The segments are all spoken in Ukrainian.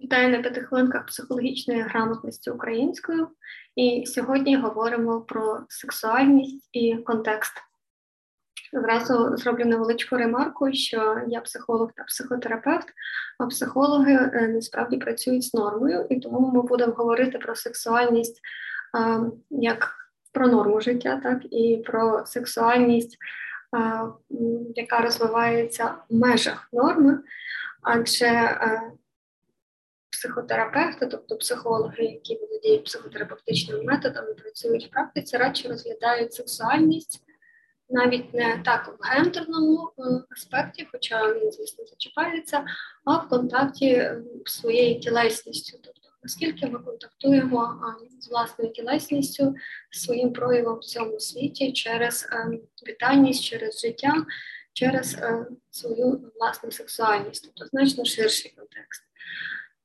Вітаю на п'яти хвилинках психологічної грамотності українською, і сьогодні говоримо про сексуальність і контекст. Зразу зроблю невеличку ремарку, що я психолог та психотерапевт, а психологи е, насправді працюють з нормою, і тому ми будемо говорити про сексуальність а, як про норму життя, так і про сексуальність, а, яка розвивається в межах норми, адже а, психотерапевти, тобто психологи, які володіють психотерапевтичними методами, працюють в практиці, радше розглядають сексуальність навіть не так в гендерному е, аспекті, хоча він, звісно, зачіпається, а в контакті з своєю тілесністю. Тобто, наскільки ми контактуємо з власною тілесністю, своїм проявом в цьому світі через е, вітальність, через життя, через е, свою власну сексуальність, тобто значно ширший контекст.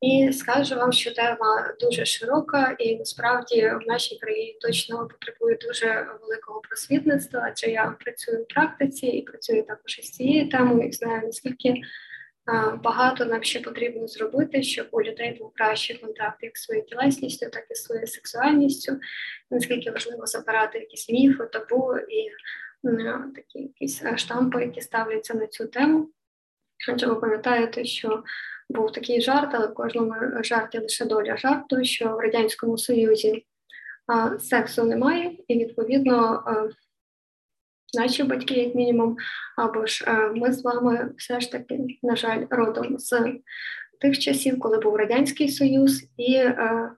І скажу вам, що тема дуже широка, і насправді в нашій країні точно потребує дуже великого просвітництва, адже я працюю в практиці і працюю також із цією темою, і знаю наскільки багато нам ще потрібно зробити, щоб у людей був кращий контакт як своєю тілесністю, так і своєю сексуальністю. Наскільки важливо забирати якісь міфи, табу і такі якісь штампи, які ставляться на цю тему. Адже ви пам'ятаєте, що був такий жарт, але в кожному жарті лише доля жарту, що в Радянському Союзі а, сексу немає, і відповідно а, наші батьки, як мінімум, або ж а, ми з вами все ж таки, на жаль, родом з тих часів, коли був Радянський Союз, і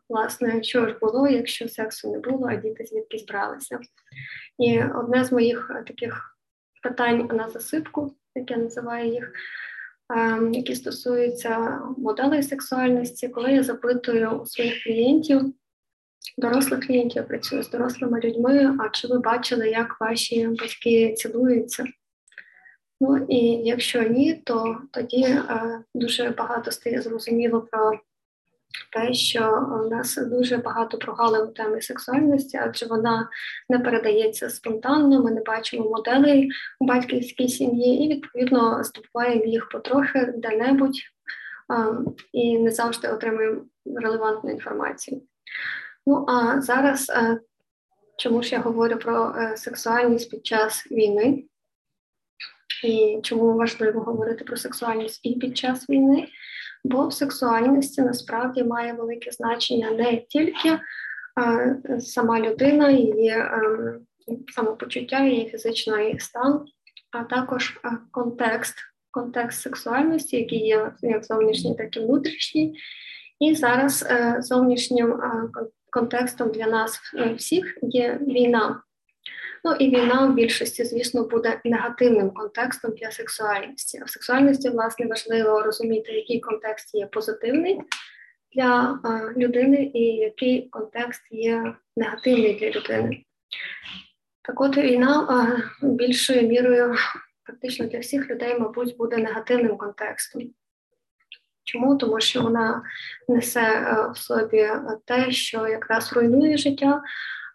власне що ж було, якщо сексу не було, а діти звідки збралися. І одне з моїх таких питань на засипку, як я називаю їх. Ем, які стосуються моделей сексуальності, коли я запитую у своїх клієнтів, дорослих клієнтів, я працюю з дорослими людьми, а чи ви бачили, як ваші батьки цілуються? Ну і якщо ні, то тоді е, дуже багато стає зрозуміло про те, що у нас дуже багато прогалин темі сексуальності, адже вона не передається спонтанно, ми не бачимо моделей у батьківській сім'ї, і відповідно здобуваємо їх потрохи де-небудь і не завжди отримуємо релевантну інформацію. Ну а зараз, е, чому ж я говорю про е, сексуальність під час війни? І чому важливо говорити про сексуальність і під час війни? Бо в сексуальності насправді має велике значення не тільки а, сама людина, її ем, самопочуття, її фізичний стан, а також а, контекст, контекст сексуальності, який є як зовнішній, так і внутрішній. І зараз е, зовнішнім контекстом для нас е, всіх є війна. Ну і війна в більшості, звісно, буде негативним контекстом для сексуальності. А в сексуальності, власне, важливо розуміти, який контекст є позитивний для а, людини, і який контекст є негативний для людини. Так от війна а, більшою мірою, практично для всіх людей, мабуть, буде негативним контекстом. Чому? Тому що вона несе в собі те, що якраз руйнує життя,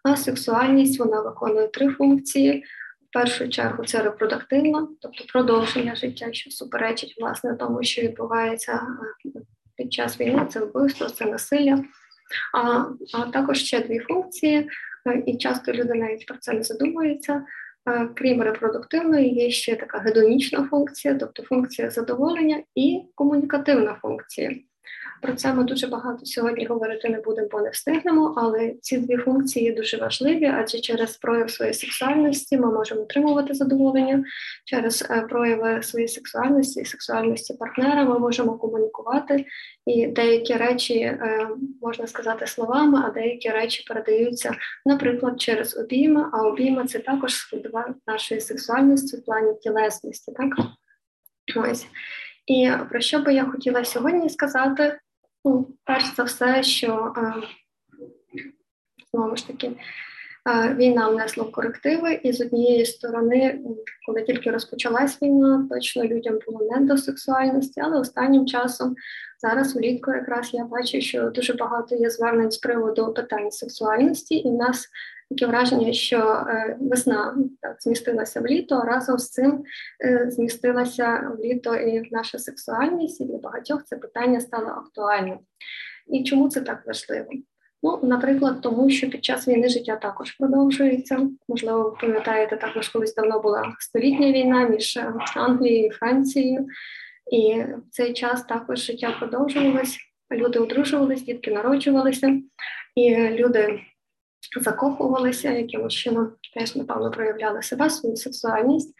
а сексуальність вона виконує три функції. В першу чергу це репродуктивна, тобто продовження життя, що суперечить власне тому, що відбувається е, під час війни, це вбивство, це насилля. А а також ще дві функції, е, і часто люди навіть про це не задумуються. Е, крім репродуктивної, є ще така гедонічна функція, тобто функція задоволення і комунікативна функція. Про це ми дуже багато сьогодні говорити не будемо, бо не встигнемо. Але ці дві функції дуже важливі, адже через прояв своєї сексуальності ми можемо отримувати задоволення, через е, прояви своєї сексуальності і сексуальності партнера ми можемо комунікувати. І деякі речі е, можна сказати словами, а деякі речі передаються, наприклад, через обійми. А обійми це також складова нашої сексуальності в плані тілесності. Так ось. І про що би я хотіла сьогодні сказати? Ну, перш за все, що е, знову ж таки е, війна внесла корективи, і з однієї сторони, коли тільки розпочалась війна, точно людям було не до сексуальності, але останнім часом зараз влітку якраз я бачу, що дуже багато є звернень з приводу питань сексуальності, і в нас таке враження, що весна так змістилася в літо, разом з цим змістилася в літо і наша сексуальність, і для багатьох це питання стало актуальним. І чому це так важливо? Ну, наприклад, тому що під час війни життя також продовжується. Можливо, ви пам'ятаєте, також колись давно була столітня війна між Англією і Францією, і в цей час також життя продовжувалось. Люди одружувалися, дітки народжувалися, і люди закохувалися, якимось чином теж, напевно, проявляли себе, свою сексуальність.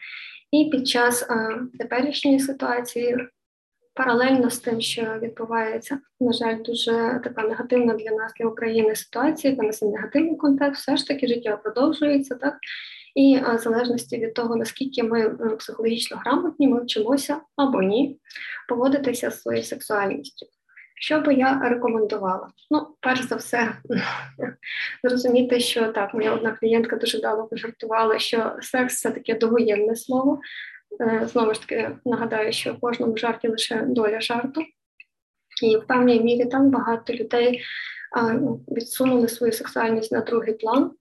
І під час а, теперішньої ситуації паралельно з тим, що відбувається, на жаль, дуже така негативна для нас для України ситуація, яка несе негативний контекст, все ж таки життя продовжується, так і в залежності від того, наскільки ми психологічно грамотні, ми вчимося або ні, поводитися з своєю сексуальністю. Що би я рекомендувала? Ну, перш за все, зрозуміти, що так, моя одна клієнтка дуже давно пожартувала, що секс це таке довоєнне слово, Е, знову ж таки нагадаю, що в кожному жарті лише доля жарту, і в певній мірі там багато людей відсунули свою сексуальність на другий план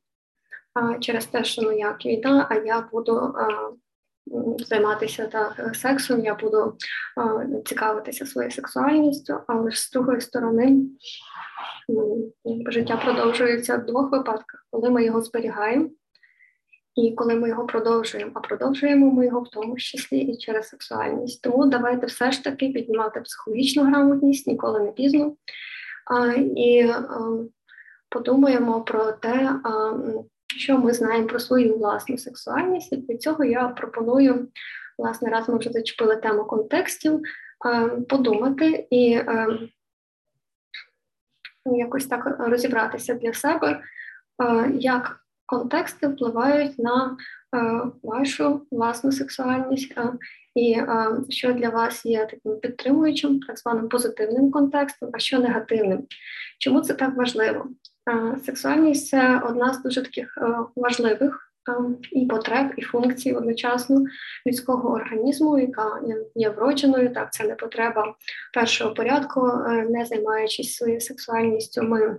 через те, що ну як війна, а я буду займатися так сексом, я буду цікавитися своєю сексуальністю, але ж з другої сторони. Життя продовжується в двох випадках, коли ми його зберігаємо, і коли ми його продовжуємо, а продовжуємо ми його в тому числі і через сексуальність. Тому давайте все ж таки піднімати психологічну грамотність, ніколи не пізно. А, І а, подумаємо про те, а, що ми знаємо про свою власну сексуальність. І для цього я пропоную, власне, раз ми вже зачепили тему контекстів, подумати і якось так розібратися для себе, як контексти впливають на е, вашу власну сексуальність, е, і е, що для вас є таким підтримуючим, так званим позитивним контекстом, а що негативним. Чому це так важливо? Сексуальність це одна з дуже таких важливих. І потреб, і функцій одночасно людського організму, яка є вродженою, так це не потреба першого порядку, не займаючись своєю сексуальністю, ми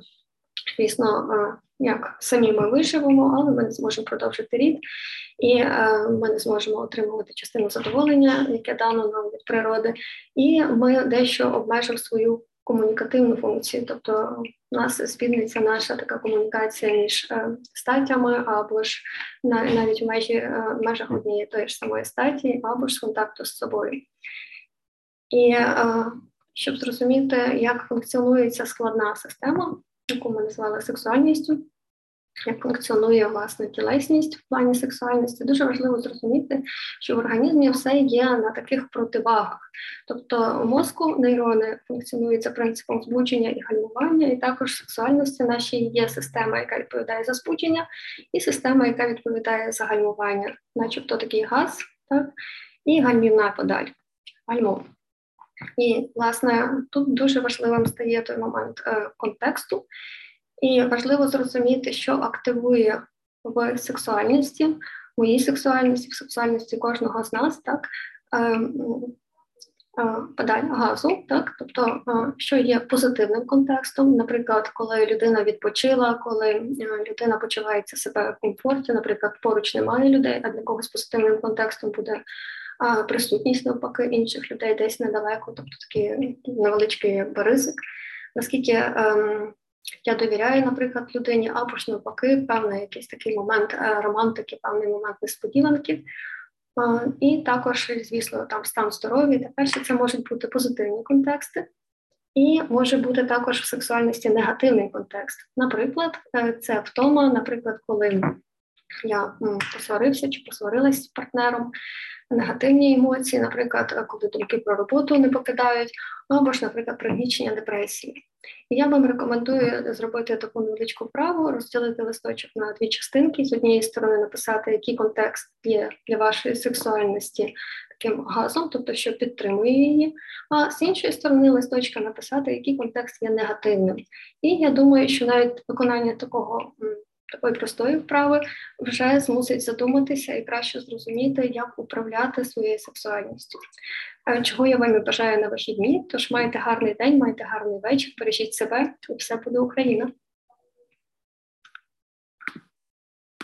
звісно як самі ми виживемо, але ми не зможемо продовжити рід, і ми не зможемо отримувати частину задоволення, яке дано нам від природи, і ми дещо обмежимо свою комунікативну функцію. Тобто у нас спільниться наша така комунікація між е, статтями, або ж на, навіть в межі е, в межах однієї тої ж самої статі, або ж контакту з собою. І е, щоб зрозуміти, як функціонує ця складна система, яку ми назвали сексуальністю, як функціонує власне тілесність в плані сексуальності, дуже важливо зрозуміти, що в організмі все є на таких противагах. Тобто у мозку нейрони функціонують за принципом збудження і гальмування, і також в сексуальності нашій є система, яка відповідає за збудження, і система, яка відповідає за гальмування, начебто такий газ, так, і гальмівна подаль. Гальмо. І, власне, тут дуже важливим стає той момент е, контексту. І важливо зрозуміти, що активує в сексуальності, в моїй сексуальності, в сексуальності кожного з нас, так ем, е, подаль газу, так, тобто, е, що є позитивним контекстом, наприклад, коли людина відпочила, коли е, людина почувається себе в комфорті, наприклад, поруч немає людей, а для когось позитивним контекстом буде присутність навпаки інших людей десь недалеко, тобто такий невеличкий ризик. Наскільки ем, я довіряю, наприклад, людині, або ж навпаки, певний якийсь такий момент е, романтики, певний момент несподіванки. І також, звісно, там стан здоров'я. Тепер це можуть бути позитивні контексти, і може бути також в сексуальності негативний контекст. Наприклад, е, це втома, наприклад, коли я посварився чи посварилась з партнером, негативні емоції, наприклад, коли думки про роботу не покидають, або ж, наприклад, пригнічення депресії. І я вам рекомендую зробити таку невеличку вправу, розділити листочок на дві частинки. З однієї сторони написати, який контекст є для вашої сексуальності таким газом, тобто що підтримує її. А з іншої сторони, листочка написати, який контекст є негативним. І я думаю, що навіть виконання такого такої простої вправи вже змусить задуматися і краще зрозуміти, як управляти своєю сексуальністю. Чого я вам і бажаю на вихідні? Тож майте гарний день, майте гарний вечір, бережіть себе, все буде Україна.